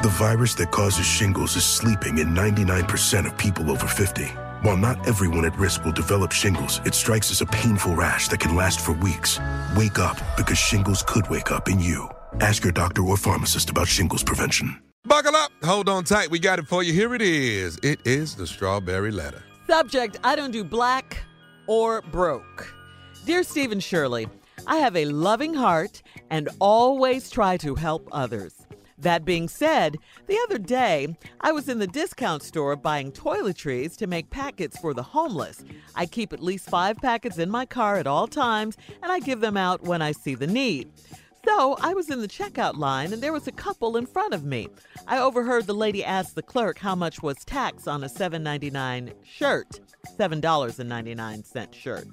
The virus that causes shingles is sleeping in 99% of people over 50. While not everyone at risk will develop shingles, it strikes as a painful rash that can last for weeks. Wake up because shingles could wake up in you. Ask your doctor or pharmacist about shingles prevention. Buckle up. Hold on tight. We got it for you. Here it is. It is the strawberry letter. Subject I don't do black or broke. Dear Steve and Shirley, I have a loving heart and always try to help others. That being said, the other day I was in the discount store buying toiletries to make packets for the homeless. I keep at least five packets in my car at all times and I give them out when I see the need. So I was in the checkout line and there was a couple in front of me. I overheard the lady ask the clerk how much was tax on a $7.99 shirt, $7.99 shirt.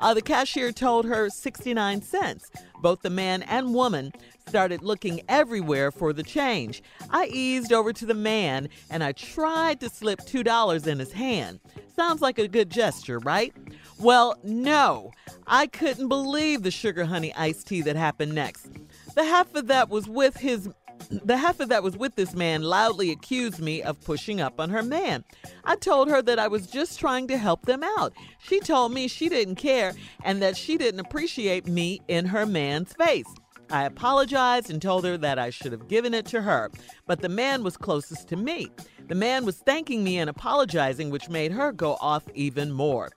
Uh, the cashier told her 69 cents. Both the man and woman started looking everywhere for the change. I eased over to the man and I tried to slip $2 in his hand. Sounds like a good gesture, right? Well, no. I couldn't believe the sugar honey iced tea that happened next. The half of that was with his the of that was with this man loudly accused me of pushing up on her man. I told her that I was just trying to help them out. She told me she didn't care and that she didn't appreciate me in her man's face. I apologized and told her that I should have given it to her, but the man was closest to me. The man was thanking me and apologizing, which made her go off even more.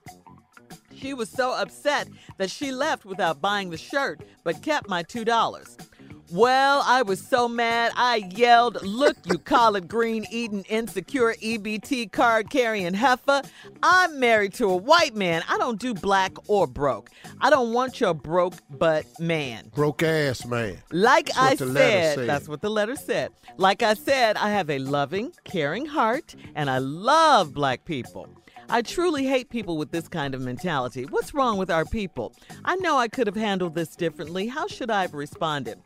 She was so upset that she left without buying the shirt, but kept my $2. Well, I was so mad, I yelled, Look, you collard green eating, insecure EBT card carrying heifer. I'm married to a white man. I don't do black or broke. I don't want your broke but man. Broke ass man. Like I said, said. that's what the letter said. Like I said, I have a loving, caring heart, and I love black people. I truly hate people with this kind of mentality. What's wrong with our people? I know I could have handled this differently. How should I have responded?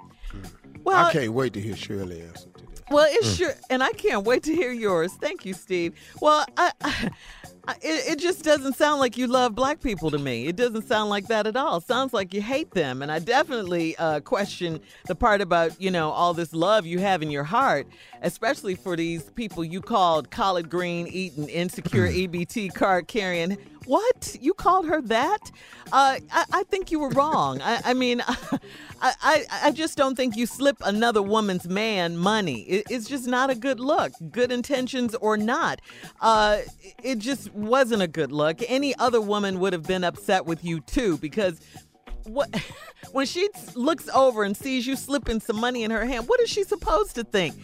Well, I can't wait to hear Shirley answer to this. well, it's sure, and I can't wait to hear yours. Thank you, Steve. Well, I, I, I- it, it just doesn't sound like you love black people to me. It doesn't sound like that at all. sounds like you hate them, and I definitely uh, question the part about you know all this love you have in your heart, especially for these people you called collard green eating, insecure EBT card carrying. What? You called her that? Uh, I, I think you were wrong. I, I mean, I, I, I just don't think you slip another woman's man money. It, it's just not a good look, good intentions or not. Uh, it just wasn't a good look. Any other woman would have been upset with you too because what when she looks over and sees you slipping some money in her hand, what is she supposed to think?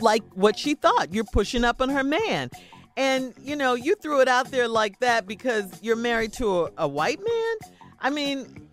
Like what she thought, you're pushing up on her man. And, you know, you threw it out there like that because you're married to a, a white man? I mean,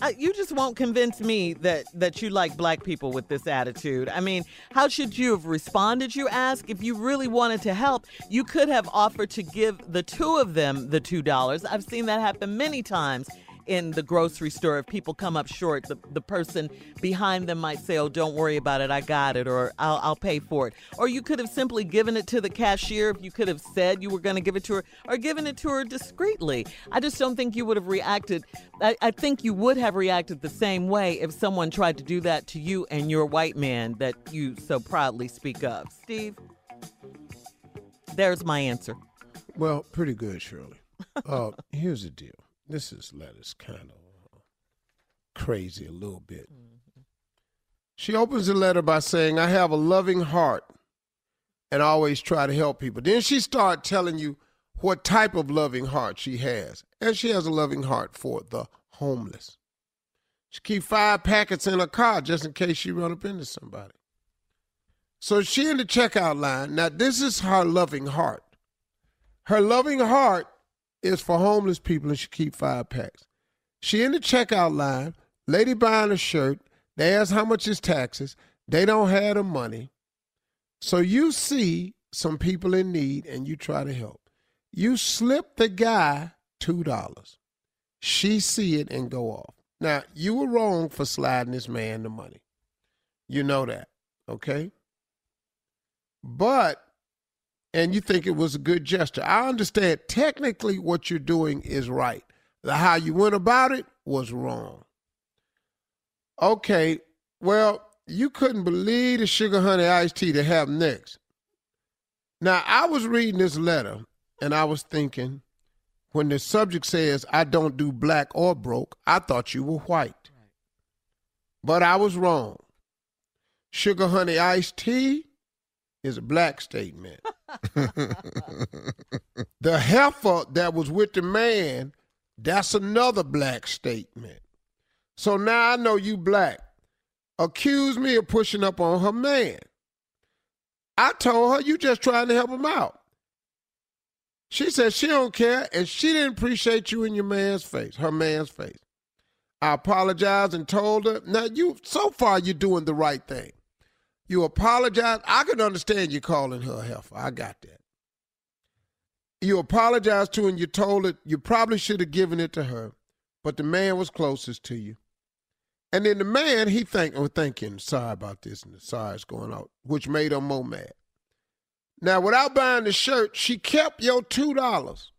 I, you just won't convince me that that you like black people with this attitude. I mean, how should you have responded? You ask. If you really wanted to help, you could have offered to give the two of them the two dollars. I've seen that happen many times in the grocery store, if people come up short, the, the person behind them might say, Oh, don't worry about it, I got it, or I'll, I'll pay for it. Or you could have simply given it to the cashier if you could have said you were going to give it to her, or given it to her discreetly. I just don't think you would have reacted. I, I think you would have reacted the same way if someone tried to do that to you and your white man that you so proudly speak of. Steve, there's my answer. Well, pretty good, Shirley. Uh, here's the deal this is lettuce kind of crazy a little bit. Mm-hmm. She opens the letter by saying, I have a loving heart and always try to help people. Then she starts telling you what type of loving heart she has. And she has a loving heart for the homeless. She keep five packets in her car just in case she run up into somebody. So she in the checkout line. Now this is her loving heart. Her loving heart is for homeless people and she keep five packs. She in the checkout line, lady buying a shirt. They ask how much is taxes. They don't have the money. So you see some people in need and you try to help. You slip the guy two dollars. She see it and go off. Now you were wrong for sliding this man the money. You know that, okay? But and you think it was a good gesture. I understand technically what you're doing is right. The how you went about it was wrong. Okay, well, you couldn't believe the sugar honey iced tea to have next. Now, I was reading this letter and I was thinking, when the subject says, I don't do black or broke, I thought you were white. But I was wrong. Sugar honey iced tea is a black statement. the heifer that was with the man, that's another black statement. So now I know you black. Accuse me of pushing up on her man. I told her you just trying to help him out. She said she don't care and she didn't appreciate you in your man's face, her man's face. I apologized and told her, now you so far you're doing the right thing. You apologize. I can understand you calling her a heifer. I got that. You apologized to her and you told her you probably should have given it to her, but the man was closest to you. And then the man, he think, oh, thinking, sorry about this, and the sorry is going out, which made her more mad. Now, without buying the shirt, she kept your two dollars.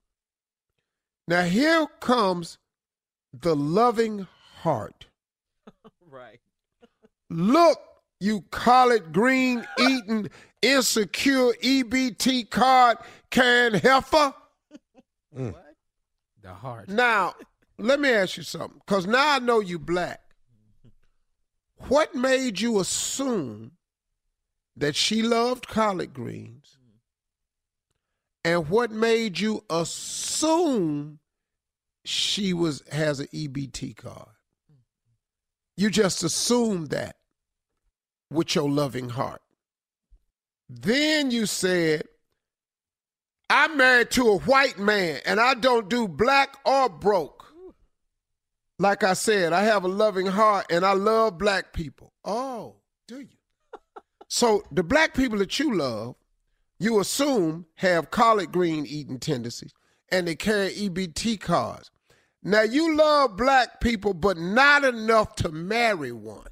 Now here comes the loving heart. right. Look you collard green eating insecure EBT card can heifer. Mm. The heart. Now, let me ask you something, because now I know you black. What made you assume that she loved collard greens? And what made you assume she was has an EBT card? You just assumed that with your loving heart. Then you said, I'm married to a white man and I don't do black or broke. Like I said, I have a loving heart and I love black people. Oh, do you? so the black people that you love, you assume have collard green eating tendencies and they carry EBT cards. Now you love black people, but not enough to marry one.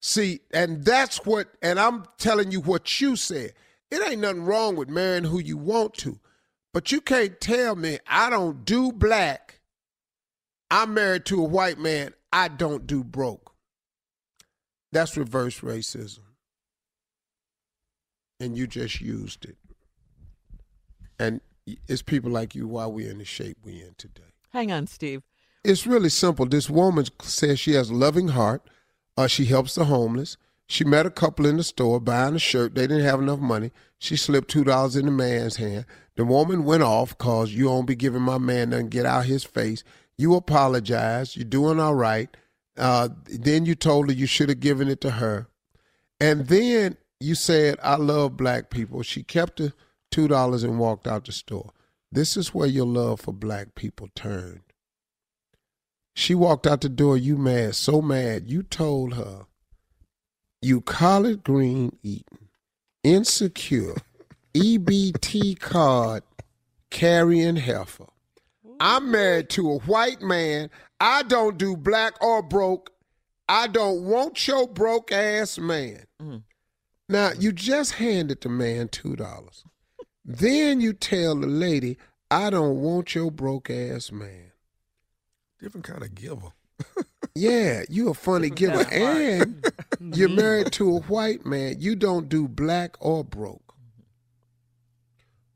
See, and that's what, and I'm telling you what you said. It ain't nothing wrong with marrying who you want to, but you can't tell me I don't do black. I'm married to a white man. I don't do broke. That's reverse racism. And you just used it. And it's people like you why we're in the shape we're in today. Hang on, Steve. It's really simple. This woman says she has a loving heart. Uh, she helps the homeless. She met a couple in the store buying a shirt. They didn't have enough money. She slipped two dollars in the man's hand. The woman went off cause you won't be giving my man nothing. Get out his face. You apologize. You're doing all right. Uh, then you told her you should have given it to her. And then you said, I love black people. She kept the two dollars and walked out the store. This is where your love for black people turned. She walked out the door, you mad, so mad, you told her, you collard green eating, insecure, EBT card carrying heifer. I'm married to a white man. I don't do black or broke. I don't want your broke ass man. Mm. Now, you just handed the man $2. then you tell the lady, I don't want your broke ass man. Different kind of giver. Yeah, you a funny giver. And you're married to a white man. You don't do black or broke.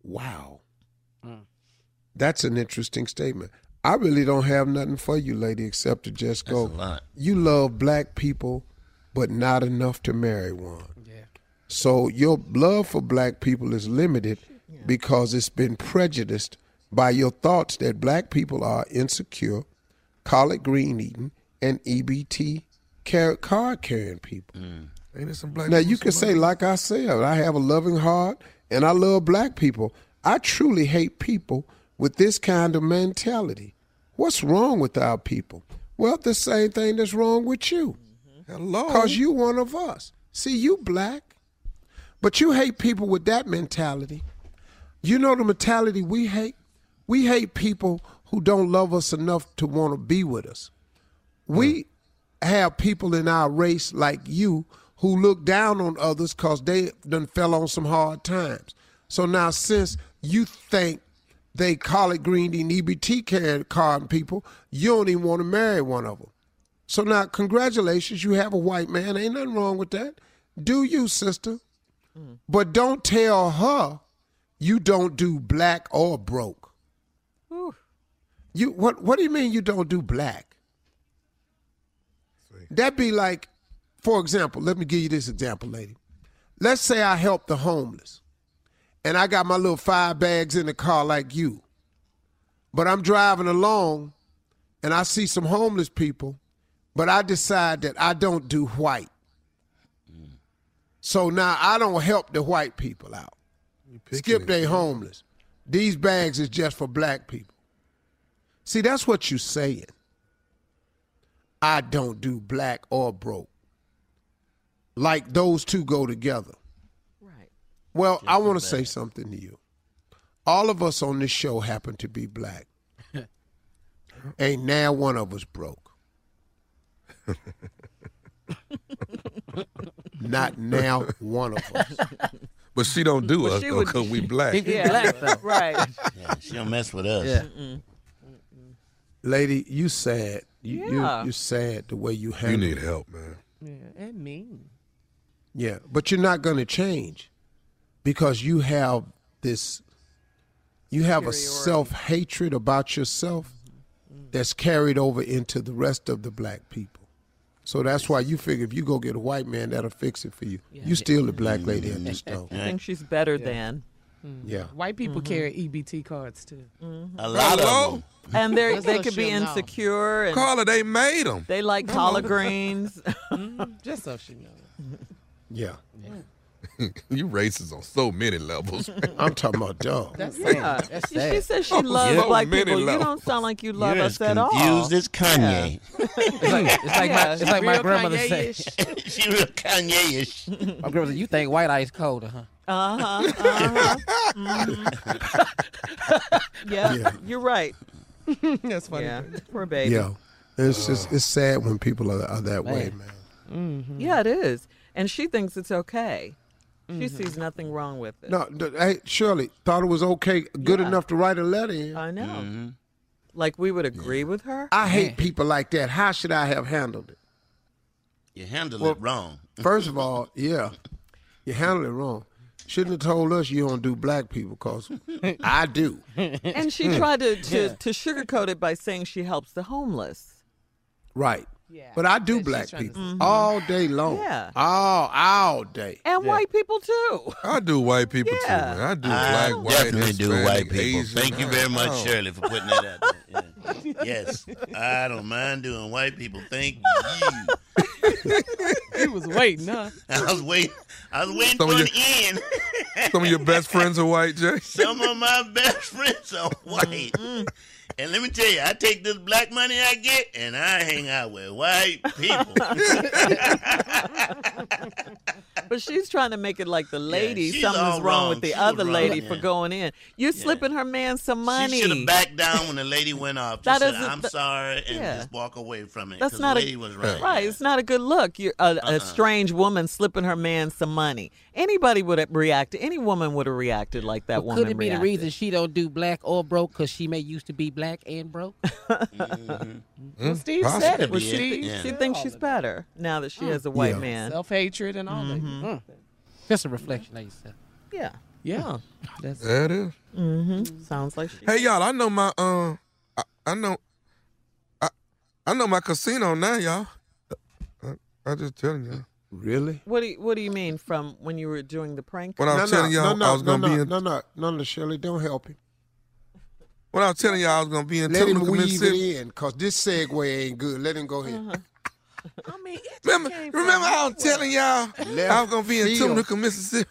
Wow. That's an interesting statement. I really don't have nothing for you, lady, except to just go. That's a lot. You love black people, but not enough to marry one. Yeah. So your love for black people is limited because it's been prejudiced by your thoughts that black people are insecure, collard green eating, and EBT car- card carrying people. Mm. Ain't some black Now people you can say, like I said, I have a loving heart and I love black people. I truly hate people with this kind of mentality. What's wrong with our people? Well, the same thing that's wrong with you. Mm-hmm. Hello. Cause you one of us. See, you black, but you hate people with that mentality. You know the mentality we hate? We hate people who don't love us enough to want to be with us. We have people in our race like you who look down on others because they done fell on some hard times. So now since you think they collard green and EBT card card people, you don't even want to marry one of them. So now, congratulations, you have a white man. Ain't nothing wrong with that. Do you, sister? Mm. But don't tell her you don't do black or broke. You what? What do you mean you don't do black? That'd be like, for example, let me give you this example, lady. Let's say I help the homeless, and I got my little five bags in the car like you, but I'm driving along, and I see some homeless people, but I decide that I don't do white. So now I don't help the white people out. Skip they homeless. These bags is just for black people. See, that's what you're saying. I don't do black or broke. Like those two go together. Right. Well, I want to say something to you. All of us on this show happen to be black. Ain't now one of us broke. Not now one of us. But she don't do Well, us though, cause we black. Yeah, black, though. right. Yeah, she don't mess with us. Yeah. Lady, you sad. You, Yeah. you, you sad the way you You need it. help, man. Yeah, and mean. Yeah, but you're not going to change because you have this, you have a self hatred about yourself that's carried over into the rest of the black people. So that's why you figure if you go get a white man, that'll fix it for you. You still the black lady at the mm-hmm. store. I think she's better than. Mm. Yeah. White people mm-hmm. carry EBT cards too. Mm-hmm. A lot Hello? of them. And they Just they so could be insecure and Carla, they made them. they like collard greens. Mm-hmm. Just so she knows. Yeah. you racist on so many levels. I'm talking about dog. That's Yeah. sad. That's She sad. says she Oh, loves so black many people. You don't sound like you love You're us as at all. confused as Kanye. It's like, it's like my, Yeah, it's like my real grandmother said. Kanye-ish. she real Kanye-ish. My grandmother said, "You think white ice colder, huh?" Uh huh. Uh-huh. Mhm. yeah, Yeah. you're right. That's funny. Yeah, poor baby. Yeah. It's just it's sad when people are, are that way, Man. man. Yeah, it is. And she thinks it's okay. She sees nothing wrong with it. No, th- hey, Shirley thought it was okay, good Yeah. enough to write a letter in. I know. Like we would agree with her. I hate people like that. How should I have handled it? You handled Well- it wrong. First of all, yeah, you handled it wrong. Shouldn't have told us you don't do black people, cause I do. And she tried to, to, to sugarcoat it by saying she helps the homeless. Right. Yeah. But I do black people all day long. Yeah. All all day. And white people too. I do white people too. Yeah. Man. I do I black, white, definitely do white people. Asian. Thank you very much, oh. Shirley, for putting that out there. Yeah. Yes, I don't mind doing white people. Thank you. He was waiting, huh? I was waiting. I was waiting Some for of an end. Some of your best friends are white, Jay. Some of my best friends are white. And let me tell you, I take this black money I get and I hang out with white people. But she's trying to make it like the lady. she's Something's wrong, wrong. with the She other wrong, lady for going in. You're slipping her man some money. She should have backed down when the lady went off. That Just said, isn't- I'm th- sorry, and yeah. just walk away from it. That's 'cause not the a lady was right. right. It's not a good look. You're a, Uh-uh. a strange woman slipping her man some money. Anybody would have reacted. Any woman would have reacted like that But woman. could it be the reason she don't do black or broke because she may used to be black and broke? Mm, Steve possibly. said it. Well, she, Yeah. she thinks she's better now that she has a white Yeah. man. self hatred and all that. Just a reflection of yourself. Yeah. Yeah, that's That is. Mm-hmm. Sounds like she. Hey y'all, I know my um, I, I know, I I know my casino now, y'all. I, I just telling y'all. Really? What do you, What do you mean from when you were doing the prank? When I was telling y'all no, no, I was gonna no, be in, no, no, no, no, Shirley, don't help him. When I was telling y'all I was gonna be in Let him Tunica, weave Mississippi. it in, cause this segue ain't good. Let him go ahead. Uh-huh. I mean, it Remember, came from remember I was nowhere. telling y'all Left I was gonna be in field. Tunica, Mississippi.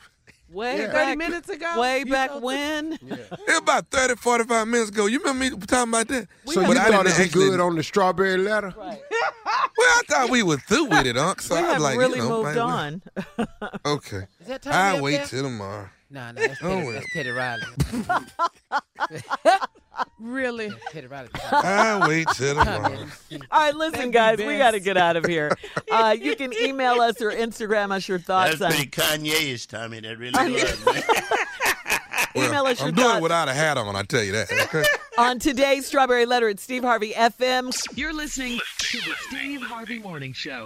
Way Yeah. back, 30 minutes ago? Way back told- when? It was about 30, 45 minutes ago. You remember me talking about that? So you I thought it'd be good on the strawberry letter? Right. Well, I thought we were through with it, Unc. So we I was have like, really you know, moved might on. Okay. Is that Tommy I'll wait there? till tomorrow. Nah, nah, that's Oh, Teddy, that's Teddy Riley. Really? Teddy Riley. I'll wait till tomorrow. All right, listen, That'd guys, we got to get out of here. Uh, you can email us or Instagram us your thoughts That's on. pretty Kanye-ish, Tommy. That really was, man. Well, Email us your thoughts. I'm doing thoughts. it without a hat on, I tell you that. Okay. On today's Strawberry Letter at Steve Harvey FM. You're listening to the Steve Harvey Morning Show.